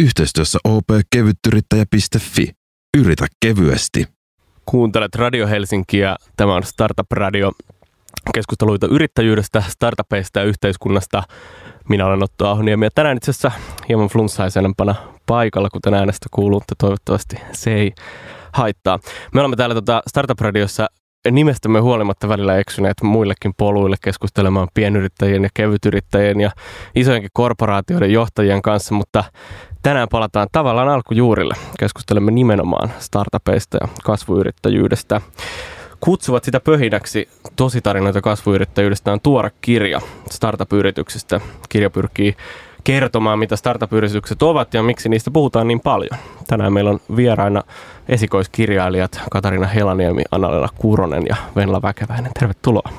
Yhteistyössä opkevyttyrittäjä.fi. Yritä kevyesti. Kuuntelet Radio Helsinkiä. Tämä on Startup Radio. Keskusteluita yrittäjyydestä, startupeista ja yhteiskunnasta. Minä olen Otto Ahoniemi ja tänään itse asiassa hieman flunssaisempana paikalla, kuten äänestä kuuluu, mutta toivottavasti se ei haittaa. Me olemme täällä tota Startup Radiossa nimestämme huolimatta välillä eksyneet muillekin poluille keskustelemaan pienyrittäjien ja kevytyrittäjien ja isojenkin korporaatioiden johtajien kanssa, mutta tänään palataan tavallaan alkujuurille. Keskustelemme nimenomaan startupeista ja kasvuyrittäjyydestä. Kutsuvat sitä pöhinäksi tositarinoita kasvuyrittäjyydestä on tuore kirja startup-yrityksistä. Kirja pyrkii kertomaan, mitä startup-yritykset ovat ja miksi niistä puhutaan niin paljon. Tänään meillä on vieraina esikoiskirjailijat Katarina Helaniemi, Annalena Kuronen ja Venla Väkeväinen. Tervetuloa.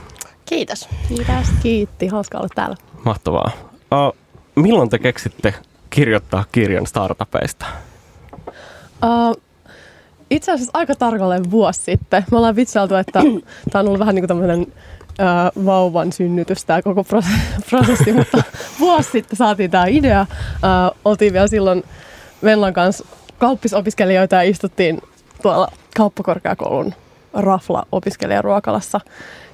Kiitos. Kiitos. Kiitti, hauska olla täällä. Mahtavaa. Uh, milloin te keksitte kirjoittaa kirjan startupeista? Uh, itse asiassa aika tarkalleen vuosi sitten. Me ollaan vitsailtu, että tämä on ollut vähän niin kuin tämmöinen äh, vauvan synnytys tämä koko prosessi, mutta vuosi sitten saatiin tämä idea. Äh, oltiin vielä silloin Venlan kanssa kauppisopiskelijoita ja istuttiin tuolla kauppakorkeakoulun rafla-opiskelijaruokalassa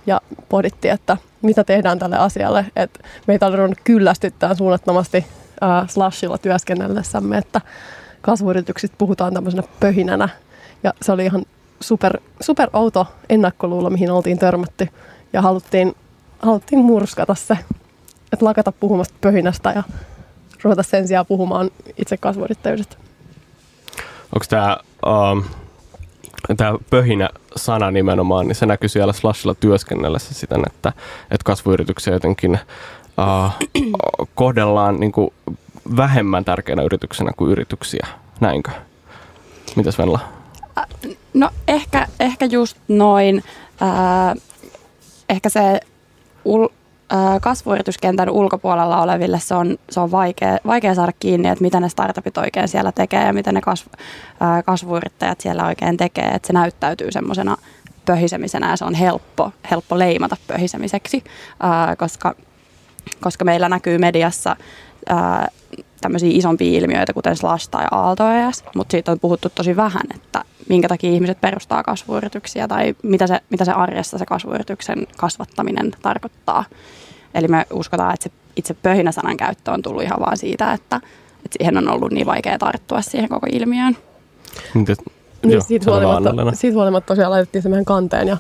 ja pohdittiin, että mitä tehdään tälle asialle. Et meitä on ruvennut kyllästyttää suunnattomasti äh, slashilla työskennellessämme, että kasvuyrityksistä puhutaan tämmöisenä pöhinänä. Ja se oli ihan super, super outo ennakkoluulo, mihin oltiin törmätty ja haluttiin, haluttiin murskata se, että lakata puhumasta pöhinästä ja ruveta sen sijaan puhumaan itse kasvuyrittäjyydestä. Onko tämä um, tämä pöhinä sana nimenomaan, niin se näkyy siellä Slashilla työskennellessä siten, että, että kasvuyrityksiä jotenkin kohdellaan niin kuin vähemmän tärkeänä yrityksenä kuin yrityksiä. Näinkö? Mitäs Venla? No ehkä, ehkä just noin. Äh, ehkä se ul, kasvuyrityskentän ulkopuolella oleville se on, se on vaikea, vaikea saada kiinni, että mitä ne startupit oikein siellä tekee ja mitä ne kasv, äh, kasvuyrittäjät siellä oikein tekee. Että se näyttäytyy semmoisena pöhisemisenä ja se on helppo, helppo leimata pöhisemiseksi, äh, koska, koska meillä näkyy mediassa äh, tämmöisiä isompia ilmiöitä, kuten Slash tai Aalto mutta siitä on puhuttu tosi vähän, että minkä takia ihmiset perustaa kasvuyrityksiä tai mitä se, mitä se arjessa se kasvuyrityksen kasvattaminen tarkoittaa. Eli me uskotaan, että se itse pöhinä-sanan käyttö on tullut ihan vaan siitä, että, että siihen on ollut niin vaikea tarttua siihen koko ilmiöön. Miten, niin, Joo, siitä, huolimatta, siitä huolimatta tosiaan laitettiin se meidän kanteen ja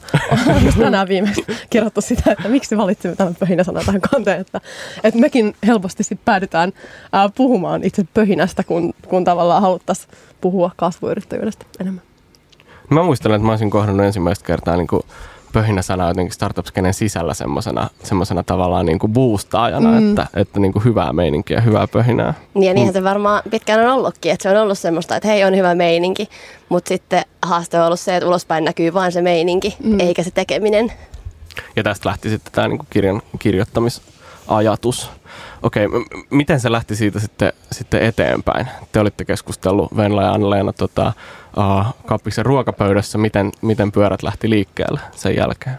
on tänään viimeksi kerrottu sitä, että miksi valitsimme tämän pöhinä sanan tähän kanteen. Että, että mekin helposti sit päädytään ää, puhumaan itse pöhinästä, kun, kun tavallaan haluttaisiin puhua kasvuyrittäjyydestä enemmän. Mä muistelen, että mä olisin kohdannut ensimmäistä kertaa niin kuin pöhinä sana jotenkin startup sisällä semmoisena, semmoisena tavallaan niin kuin boostaajana, mm. että, että niin kuin hyvää meininkiä, hyvää pöhinää. Niin ja niinhän mm. se varmaan pitkään on ollutkin, että se on ollut semmoista, että hei on hyvä meininki, mutta sitten haaste on ollut se, että ulospäin näkyy vain se meininki, mm. eikä se tekeminen. Ja tästä lähti sitten tämä niin kuin kirjan kirjoittamisajatus. Okei, m- miten se lähti siitä sitten, sitten eteenpäin? Te olitte keskustellut Venla ja Anna-Leena tota, uh, kappiksen ruokapöydässä, miten, miten pyörät lähti liikkeelle sen jälkeen?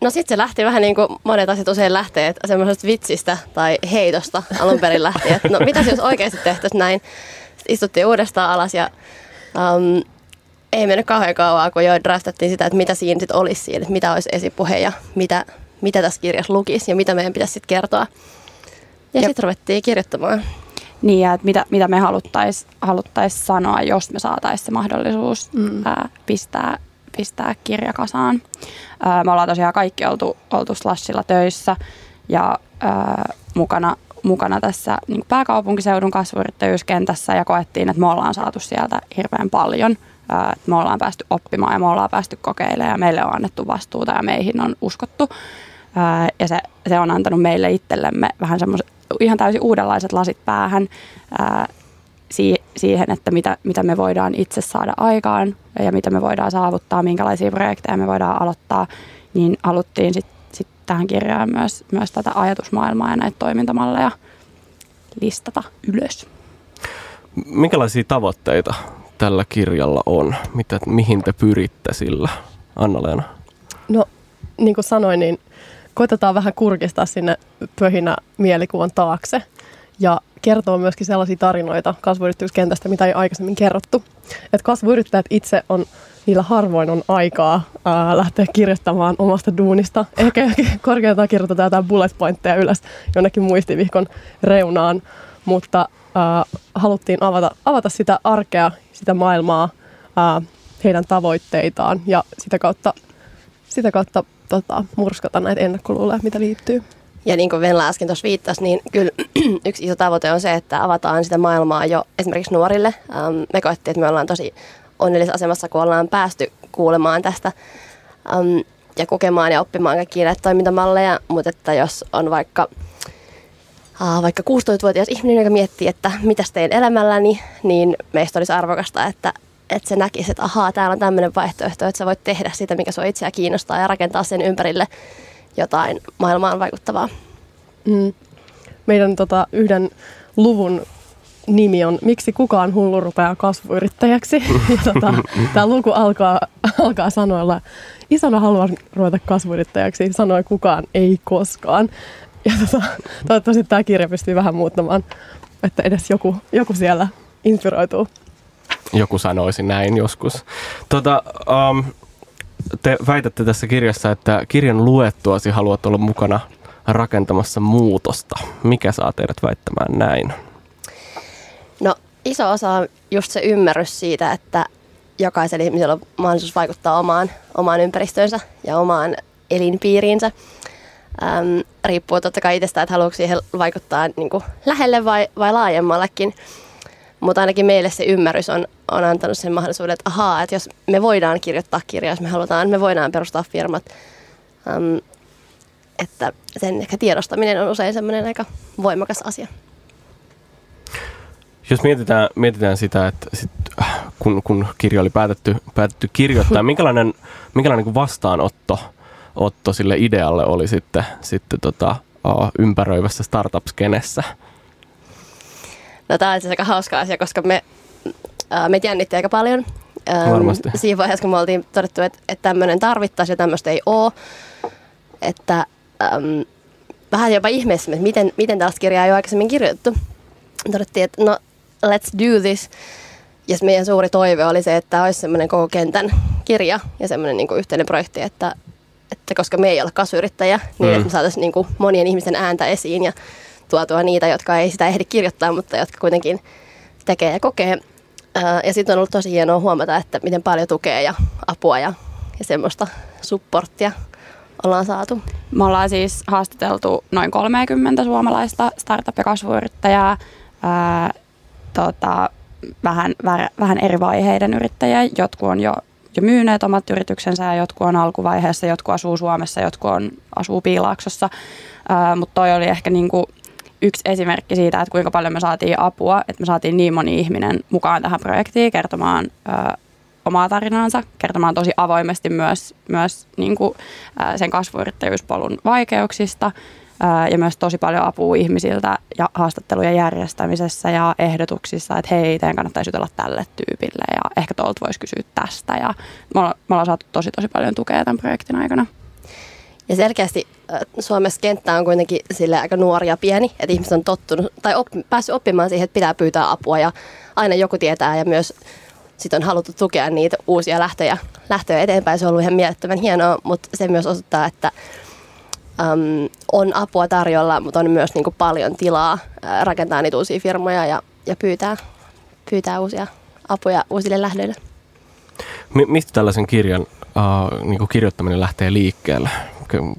No sitten se lähti vähän niin kuin monet asiat usein lähtee, että semmoisesta vitsistä tai heitosta alun perin lähti. Että no mitä jos oikeasti tehtäisiin näin? Sitten istuttiin uudestaan alas ja um, ei mennyt kauhean kauan, kun jo draftattiin sitä, että mitä siinä sitten olisi siinä, että mitä olisi esipuhe ja mitä, mitä tässä kirjassa lukisi ja mitä meidän pitäisi sitten kertoa. Ja, ja sitten ruvettiin kirjoittamaan. Niin, ja että mitä, mitä me haluttaisiin haluttais sanoa, jos me saataisiin se mahdollisuus mm. ää, pistää, pistää kirja kasaan. Ää, me ollaan tosiaan kaikki oltu, oltu Slashilla töissä ja ää, mukana, mukana tässä niin pääkaupunkiseudun kasvuyrittäjyyskentässä ja koettiin, että me ollaan saatu sieltä hirveän paljon. Ää, me ollaan päästy oppimaan ja me ollaan päästy kokeilemaan ja meille on annettu vastuuta ja meihin on uskottu. Ää, ja se, se on antanut meille itsellemme vähän semmoisen ihan täysin uudenlaiset lasit päähän ää, si- siihen, että mitä, mitä me voidaan itse saada aikaan ja mitä me voidaan saavuttaa, minkälaisia projekteja me voidaan aloittaa, niin haluttiin sitten sit tähän kirjaan myös, myös tätä ajatusmaailmaa ja näitä toimintamalleja listata ylös. Minkälaisia tavoitteita tällä kirjalla on? Mitä, mihin te pyritte sillä, Anna-Leena? No, niin kuin sanoin, niin koitetaan vähän kurkistaa sinne pöhinä mielikuvan taakse ja kertoo myöskin sellaisia tarinoita kasvuyrityskentästä, mitä ei aikaisemmin kerrottu. Et kasvuyrittäjät itse on, niillä harvoin on aikaa ää, lähteä kirjoittamaan omasta duunista. Ehkä korkeintaan kirjoitetaan jotain bullet pointteja ylös jonnekin muistivihkon reunaan, mutta ää, haluttiin avata, avata sitä arkea, sitä maailmaa, ää, heidän tavoitteitaan ja sitä kautta, sitä kautta tota, murskata näitä ennakkoluuloja, mitä liittyy. Ja niin kuin Venla äsken tuossa viittasi, niin kyllä yksi iso tavoite on se, että avataan sitä maailmaa jo esimerkiksi nuorille. Ähm, me koettiin, että me ollaan tosi onnellisessa asemassa, kun ollaan päästy kuulemaan tästä ähm, ja kokemaan ja oppimaan kaikkia näitä toimintamalleja, mutta että jos on vaikka äh, vaikka 16-vuotias ihminen, joka miettii, että mitä teen elämälläni, niin meistä olisi arvokasta, että, että se näkisi, että ahaa, täällä on tämmöinen vaihtoehto, että sä voit tehdä sitä, mikä sua itseä kiinnostaa ja rakentaa sen ympärille jotain maailmaan vaikuttavaa. Mm. Meidän tota, yhden luvun nimi on Miksi kukaan hullu rupeaa kasvuyrittäjäksi. Tota, tämä luku alkaa, alkaa sanoilla, isona haluan ruveta kasvuyrittäjäksi, sanoi kukaan ei koskaan. Ja tota, toivottavasti tämä kirja pystyy vähän muuttamaan, että edes joku, joku siellä inspiroituu. Joku sanoisi näin joskus. Tota, um, te väitätte tässä kirjassa, että kirjan luettuasi haluat olla mukana rakentamassa muutosta. Mikä saa teidät väittämään näin? No iso osa on just se ymmärrys siitä, että jokaisella ihmisellä on mahdollisuus vaikuttaa omaan, omaan ympäristöönsä ja omaan elinpiiriinsä. Ähm, riippuu totta kai itsestä, että haluatko siihen vaikuttaa niin kuin lähelle vai, vai laajemmallekin. Mutta ainakin meille se ymmärrys on, on antanut sen mahdollisuuden, että ahaa, että jos me voidaan kirjoittaa kirjaa, jos me halutaan, me voidaan perustaa firmat. Um, että sen ehkä tiedostaminen on usein semmoinen aika voimakas asia. Jos mietitään, mietitään sitä, että sit, kun, kun kirja oli päätetty, päätetty kirjoittaa, minkälainen, minkälainen vastaanotto otto sille idealle oli sitten, sitten tota, ympäröivässä startup-skenessä? No tämä on aika hauska asia, koska me, ää, me jännitti aika paljon. Ähm, Varmasti. Siinä vaiheessa, kun me oltiin todettu, että, että tämmöinen tarvittaisiin ja tämmöistä ei ole. Että äm, vähän jopa ihmeessä, että miten, miten tällaista kirjaa ei ole aikaisemmin kirjoitettu. Todettiin, että no let's do this. Ja meidän suuri toive oli se, että olisi semmoinen koko kentän kirja ja semmoinen niin kuin yhteinen projekti, että, että koska me ei ole kasvuyrittäjä, niin mm. että me saataisiin niin kuin monien ihmisten ääntä esiin ja tuotua niitä, jotka ei sitä ehdi kirjoittaa, mutta jotka kuitenkin tekee ja kokee. Ja sitten on ollut tosi hienoa huomata, että miten paljon tukea ja apua ja, ja semmoista supporttia ollaan saatu. Me ollaan siis haastateltu noin 30 suomalaista startup- ja kasvuyrittäjää, ää, tota, vähän, vähän eri vaiheiden yrittäjiä. Jotkut on jo, jo myyneet omat yrityksensä ja jotkut on alkuvaiheessa, jotkut asuu Suomessa, jotkut on, asuu Piilaaksossa. Mutta toi oli ehkä niinku yksi esimerkki siitä, että kuinka paljon me saatiin apua, että me saatiin niin moni ihminen mukaan tähän projektiin kertomaan ö, omaa tarinaansa, kertomaan tosi avoimesti myös, myös niin kuin, ö, sen kasvuyrittäjyyspolun vaikeuksista ö, ja myös tosi paljon apua ihmisiltä ja haastattelujen järjestämisessä ja ehdotuksissa, että hei, teidän kannattaisi jutella tälle tyypille ja ehkä tuolta voisi kysyä tästä ja me ollaan, me ollaan saatu tosi tosi paljon tukea tämän projektin aikana. Ja selkeästi Suomessa kenttä on kuitenkin sille aika nuori ja pieni, että ihmiset on tottunut tai oppi, päässyt oppimaan siihen, että pitää pyytää apua ja aina joku tietää ja myös sit on haluttu tukea niitä uusia lähtöjä, lähtöjä eteenpäin. Se on ollut ihan mielettömän hienoa, mutta se myös osoittaa, että äm, on apua tarjolla, mutta on myös niin kuin paljon tilaa ää, rakentaa niitä uusia firmoja ja, ja pyytää, pyytää uusia apuja uusille lähdöille. Mistä tällaisen kirjan uh, niin kuin kirjoittaminen lähtee liikkeelle?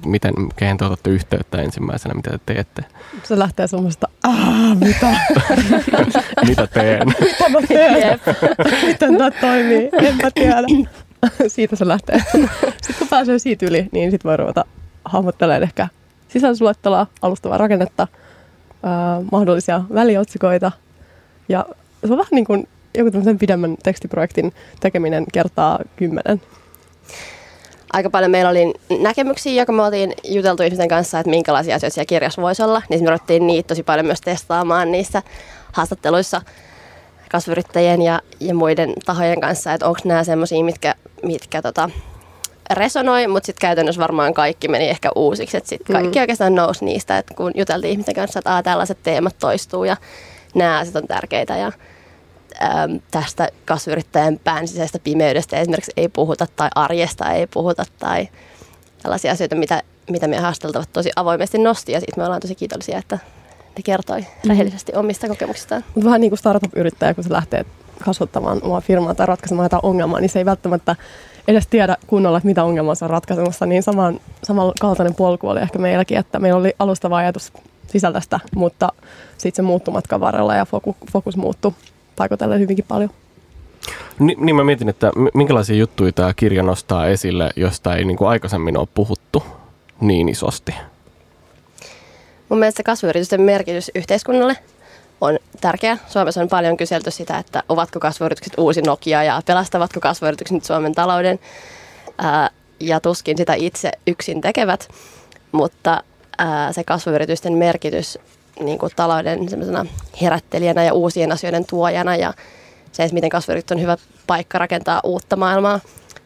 Miten, kehen te otatte yhteyttä ensimmäisenä, mitä te teette? Se lähtee semmoista, aah, mitä? mitä teen? mitä mä teen? Miten tämä toimii? En mä tiedä. siitä se lähtee. Sitten kun pääsee siitä yli, niin sitten voi ruveta hahmottelemaan ehkä sisällysluettelua, alustavaa rakennetta, ää, mahdollisia väliotsikoita. Ja se on vähän niin kuin joku tämmöisen pidemmän tekstiprojektin tekeminen kertaa kymmenen aika paljon meillä oli näkemyksiä, joka me oltiin juteltu ihmisten kanssa, että minkälaisia asioita siellä kirjassa voisi olla. Niin me ruvettiin niitä tosi paljon myös testaamaan niissä haastatteluissa kasvuyrittäjien ja, ja muiden tahojen kanssa, että onko nämä semmoisia, mitkä, mitkä tota, resonoi, mutta sitten käytännössä varmaan kaikki meni ehkä uusiksi. Että sitten kaikki mm. oikeastaan nousi niistä, että kun juteltiin ihmisten kanssa, että Aa, tällaiset teemat toistuu ja nämä asiat on tärkeitä ja äm, tästä kasvuyrittäjän pään sisäisestä pimeydestä esimerkiksi ei puhuta tai arjesta ei puhuta tai tällaisia asioita, mitä, mitä meidän haasteltavat tosi avoimesti nosti ja siitä me ollaan tosi kiitollisia, että ne kertoi rehellisesti omista kokemuksistaan. Mutta vähän niin kuin startup-yrittäjä, kun se lähtee kasvattamaan omaa firmaa tai ratkaisemaan jotain ongelmaa, niin se ei välttämättä edes tiedä kunnolla, että mitä ongelmaa se on ratkaisemassa. Niin saman, samankaltainen polku oli ehkä meilläkin, että meillä oli alustava ajatus sisältöstä, mutta sitten se muuttui matkan varrella ja fokus, fokus muuttui paikotellen hyvinkin paljon. Ni, niin mä mietin, että minkälaisia juttuja tämä kirja nostaa esille, josta ei niin kuin aikaisemmin ole puhuttu niin isosti? Mun mielestä kasvuyritysten merkitys yhteiskunnalle on tärkeä. Suomessa on paljon kyselty sitä, että ovatko kasvuyritykset uusi Nokia ja pelastavatko kasvuyritykset nyt Suomen talouden. Ää, ja tuskin sitä itse yksin tekevät, mutta ää, se kasvuyritysten merkitys niin kuin talouden herättelijänä ja uusien asioiden tuojana ja se, että miten kasvuyritys on hyvä paikka rakentaa uutta maailmaa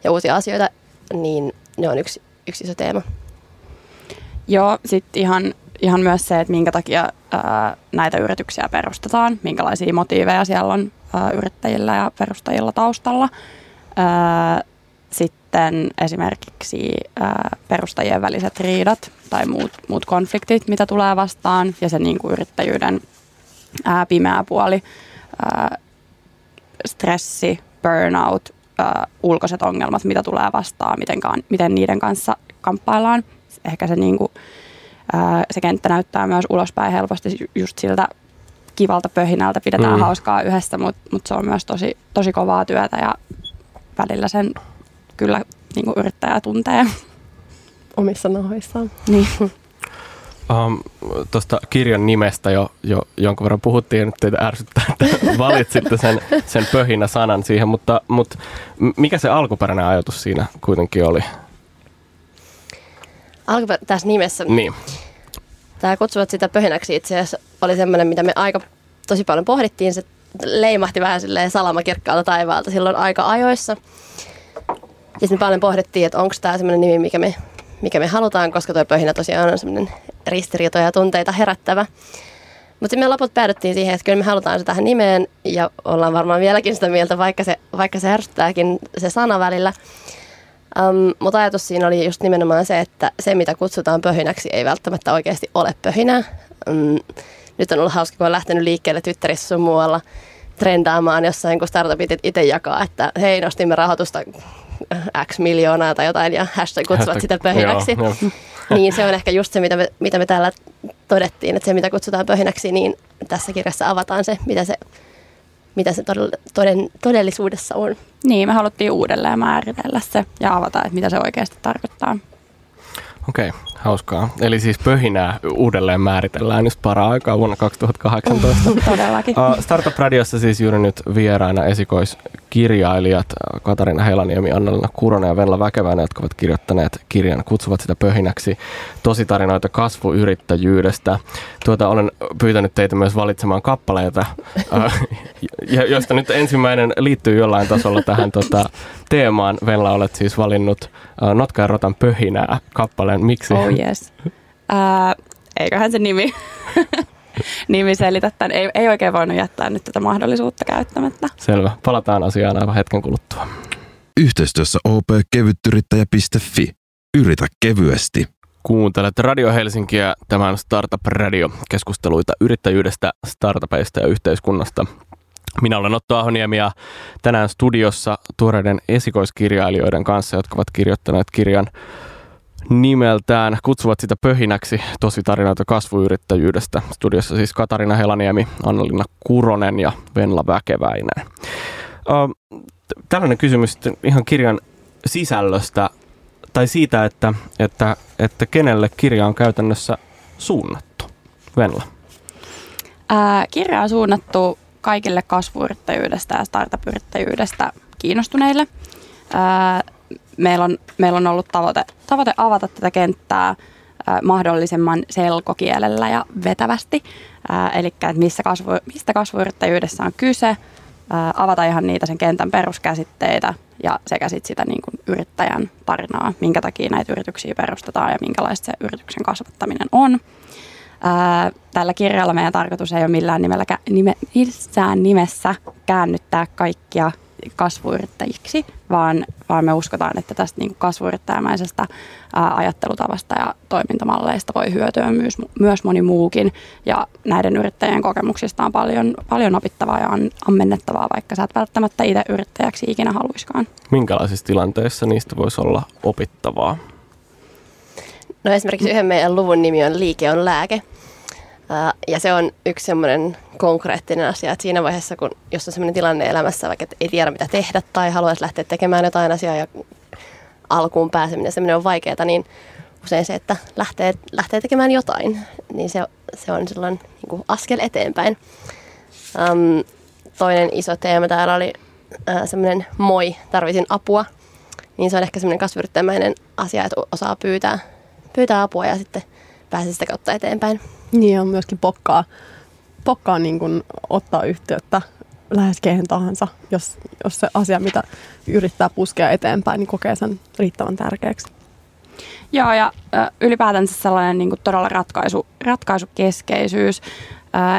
ja uusia asioita, niin ne on yksi, yksi iso teema. Joo, sitten ihan, ihan myös se, että minkä takia ää, näitä yrityksiä perustetaan, minkälaisia motiiveja siellä on ää, yrittäjillä ja perustajilla taustalla. Ää, sitten esimerkiksi ää, perustajien väliset riidat tai muut, muut konfliktit, mitä tulee vastaan, ja se niin kuin yrittäjyyden ää, pimeä puoli, ää, stressi, burnout, ää, ulkoiset ongelmat, mitä tulee vastaan, miten, miten niiden kanssa kamppaillaan. Ehkä se, niin kuin, ää, se kenttä näyttää myös ulospäin helposti just siltä kivalta pöhinältä, pidetään mm. hauskaa yhdessä, mutta mut se on myös tosi, tosi kovaa työtä ja välillä sen kyllä niin kuin yrittäjä tuntee. Omissa nahoissaan. Niin. Um, Tuosta kirjan nimestä jo, jo jonkun verran puhuttiin nyt teitä ärsyttää, että valitsitte sen, sen pöhinä sanan siihen, mutta, mutta mikä se alkuperäinen ajatus siinä kuitenkin oli? Alkuperä, tässä nimessä? Niin. Tämä kutsuvat sitä pöhinäksi itse asiassa oli semmoinen, mitä me aika tosi paljon pohdittiin. Se leimahti vähän silleen salamakirkkaalta taivaalta silloin aika ajoissa. Ja sitten paljon pohdittiin, että onko tämä semmoinen nimi, mikä me, mikä me halutaan, koska tuo pöhinä tosiaan on semmoinen ristiriitoja ja tunteita herättävä. Mutta sitten me loput päädyttiin siihen, että kyllä me halutaan se tähän nimeen ja ollaan varmaan vieläkin sitä mieltä, vaikka se, vaikka se ärsyttääkin se sana välillä. Um, mutta ajatus siinä oli just nimenomaan se, että se mitä kutsutaan pöhinäksi ei välttämättä oikeasti ole pöhinää. Um, nyt on ollut hauska, kun on lähtenyt liikkeelle Twitterissä sun muualla trendaamaan jossain, kun startupit itse jakaa, että hei, nostimme rahoitusta X miljoonaa tai jotain ja hashtag kutsuvat hashtag, sitä pöhinäksi. Joo, joo. niin se on ehkä just se, mitä me, mitä me täällä todettiin, että se mitä kutsutaan pöhinäksi, niin tässä kirjassa avataan se, mitä se, mitä se toden, todellisuudessa on. Niin, me haluttiin uudelleen määritellä se ja avata, että mitä se oikeasti tarkoittaa. Okei, okay, hauskaa. Eli siis pöhinää uudelleen määritellään nyt para-aikaa vuonna 2018. Todellakin. Uh, Startup Radiossa siis juuri nyt vieraina esikoiskirjailijat Katarina Helaniemi, Annalina Kuronen ja Venla Väkeväinen, jotka ovat kirjoittaneet kirjan Kutsuvat sitä pöhinäksi tositarinoita kasvuyrittäjyydestä. Tuota, olen pyytänyt teitä myös valitsemaan kappaleita, uh, joista nyt ensimmäinen liittyy jollain tasolla tähän tota, teemaan. Venla, olet siis valinnut uh, Notka ja Rotan pöhinää kappaleen. Miksi? Oh yes. Uh, eiköhän se nimi, nimi selitä tämän. Ei, ei oikein voinut jättää nyt tätä mahdollisuutta käyttämättä. Selvä. Palataan asiaan aivan hetken kuluttua. Yhteistyössä opkevyttyrittäjä.fi. Yritä kevyesti. Kuuntelet Radio Helsinkiä, tämän Startup Radio, keskusteluita yrittäjyydestä, startupeista ja yhteiskunnasta. Minä olen Otto Ahoniemi ja tänään studiossa tuoreiden esikoiskirjailijoiden kanssa, jotka ovat kirjoittaneet kirjan nimeltään Kutsuvat sitä pöhinäksi tositarinoita kasvuyrittäjyydestä. Studiossa siis Katarina Helaniemi, Annalina Kuronen ja Venla Väkeväinen. Tällainen kysymys ihan kirjan sisällöstä tai siitä, että, että, että kenelle kirja on käytännössä suunnattu. Venla. Ää, kirja on suunnattu kaikille kasvuyrittäjyydestä ja startup-yrittäjyydestä kiinnostuneille. Meillä, on, meillä on ollut tavoite, tavoite avata tätä kenttää ää, mahdollisimman selkokielellä ja vetävästi. Eli että missä kasvu, mistä kasvuyrittäjyydessä on kyse, avata ihan niitä sen kentän peruskäsitteitä ja sekä sit sitä niin kuin yrittäjän tarinaa, minkä takia näitä yrityksiä perustetaan ja minkälaista se yrityksen kasvattaminen on. Ää, tällä kirjalla meidän tarkoitus ei ole millään nimellä, nime, missään nimessä käännyttää kaikkia kasvuyrittäjiksi, vaan, vaan me uskotaan, että tästä niin kasvuyrittäjämäisestä ää, ajattelutavasta ja toimintamalleista voi hyötyä myös, myös moni muukin. Ja näiden yrittäjien kokemuksista on paljon, paljon opittavaa ja ammennettavaa, vaikka sä et välttämättä itse yrittäjäksi ikinä haluiskaan. Minkälaisissa tilanteissa niistä voisi olla opittavaa? No esimerkiksi yhden meidän luvun nimi on Liike on lääke. Ja se on yksi semmoinen konkreettinen asia, että siinä vaiheessa, kun jos on semmoinen tilanne elämässä, vaikka ei tiedä mitä tehdä tai haluaisi lähteä tekemään jotain asiaa ja alkuun pääseminen semmoinen on vaikeaa, niin usein se, että lähtee, lähtee tekemään jotain, niin se, se on silloin niin kuin askel eteenpäin. Um, toinen iso teema täällä oli uh, semmoinen moi, tarvitin apua. Niin se on ehkä semmoinen kasvuyrittäjämäinen asia, että osaa pyytää, pyytää apua ja sitten pääsee sitä kautta eteenpäin. Niin on myöskin pokkaa, pokkaa niin kuin ottaa yhteyttä lähes kehen tahansa, jos, jos se asia, mitä yrittää puskea eteenpäin, niin kokee sen riittävän tärkeäksi. Joo, ja ylipäätänsä sellainen niin kuin todella ratkaisu, ratkaisukeskeisyys.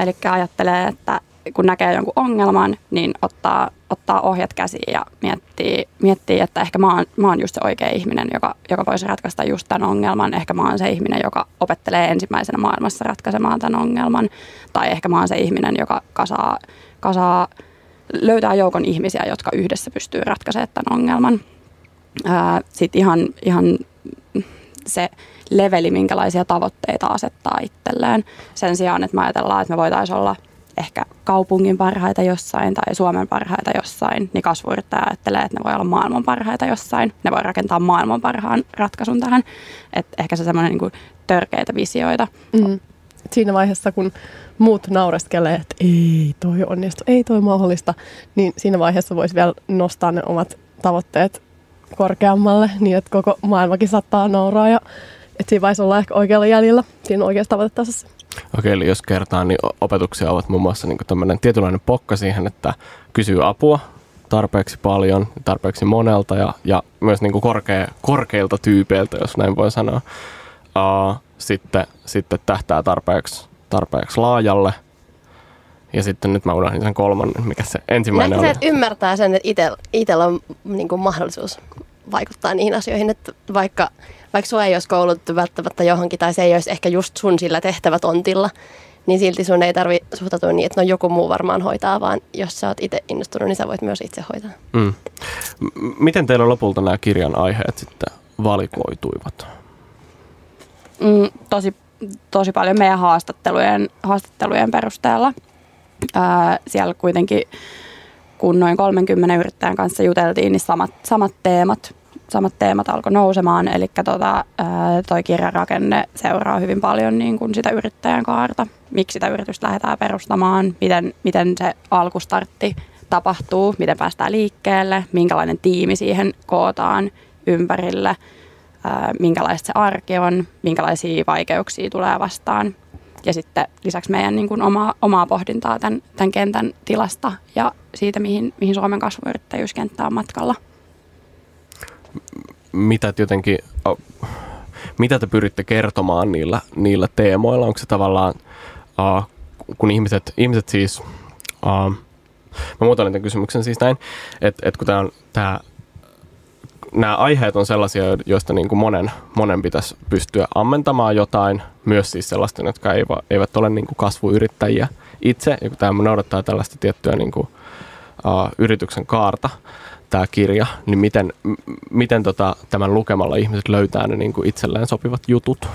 Eli ajattelee, että kun näkee jonkun ongelman, niin ottaa, ottaa ohjat käsiin ja miettii, miettii että ehkä mä oon, mä oon just se oikea ihminen, joka, joka voisi ratkaista just tämän ongelman. Ehkä mä oon se ihminen, joka opettelee ensimmäisenä maailmassa ratkaisemaan tämän ongelman. Tai ehkä mä oon se ihminen, joka kasaa, kasaa löytää joukon ihmisiä, jotka yhdessä pystyy ratkaisemaan tämän ongelman. Sitten ihan, ihan se leveli, minkälaisia tavoitteita asettaa itselleen. Sen sijaan, että me ajatellaan, että me voitaisiin olla – ehkä kaupungin parhaita jossain tai Suomen parhaita jossain, niin kasvuyrittäjä ajattelee, että ne voi olla maailman parhaita jossain. Ne voi rakentaa maailman parhaan ratkaisun tähän. Et ehkä se semmoinen niin törkeitä visioita. Mm. Siinä vaiheessa, kun muut naureskelee, että ei toi onnistu, ei toi mahdollista, niin siinä vaiheessa voisi vielä nostaa ne omat tavoitteet korkeammalle, niin että koko maailmakin saattaa nauraa ja että siinä vaiheessa olla ehkä oikealla jäljellä siinä oikeassa tavoitetasossa. Okei, eli jos kertaan, niin opetuksia ovat muun muassa niin tämmöinen tietynlainen pokka siihen, että kysyy apua tarpeeksi paljon, tarpeeksi monelta ja, ja myös niin kuin korkea, korkeilta tyypeiltä, jos näin voi sanoa. Uh, sitten, sitten tähtää tarpeeksi, tarpeeksi laajalle. Ja sitten nyt mä unohdin sen kolmannen, mikä se ensimmäinen oli. se, että ymmärtää sen, että itsellä on niin kuin mahdollisuus vaikuttaa niihin asioihin, että vaikka vaikka sua ei olisi koulutettu välttämättä johonkin tai se ei olisi ehkä just sun sillä tehtävätontilla, niin silti sun ei tarvi suhtautua niin, että no joku muu varmaan hoitaa, vaan jos sä oot itse innostunut, niin sä voit myös itse hoitaa. Mm. Miten teillä lopulta nämä kirjan aiheet sitten valikoituivat? Mm, tosi, tosi paljon meidän haastattelujen, haastattelujen perusteella. Ää, siellä kuitenkin, kun noin 30 yrittäjän kanssa juteltiin, niin samat, samat teemat samat teemat alkoi nousemaan, eli tota, toi kirjan rakenne seuraa hyvin paljon niin kuin sitä yrittäjän kaarta, miksi sitä yritystä lähdetään perustamaan, miten, miten se alkustartti tapahtuu, miten päästään liikkeelle, minkälainen tiimi siihen kootaan ympärille, minkälaista se arki on, minkälaisia vaikeuksia tulee vastaan. Ja sitten lisäksi meidän niin kuin omaa, omaa pohdintaa tämän, tämän kentän tilasta ja siitä, mihin, mihin Suomen kasvuyrittäjyyskenttä on matkalla mitä jotenkin, mitä te pyritte kertomaan niillä, niillä teemoilla? Onko se tavallaan, uh, kun ihmiset, ihmiset siis, uh, mä muotoilen tämän kysymyksen siis näin, että, että kun tämä on tämä nämä aiheet on sellaisia, joista niin kuin monen, monen pitäisi pystyä ammentamaan jotain, myös siis sellaisten, jotka eivät ole niin kuin kasvuyrittäjiä itse, ja kun tämä noudattaa tällaista tiettyä niin kuin, uh, yrityksen kaarta, tämä kirja, niin miten, miten tota, tämän lukemalla ihmiset löytää ne niin kuin itselleen sopivat jutut?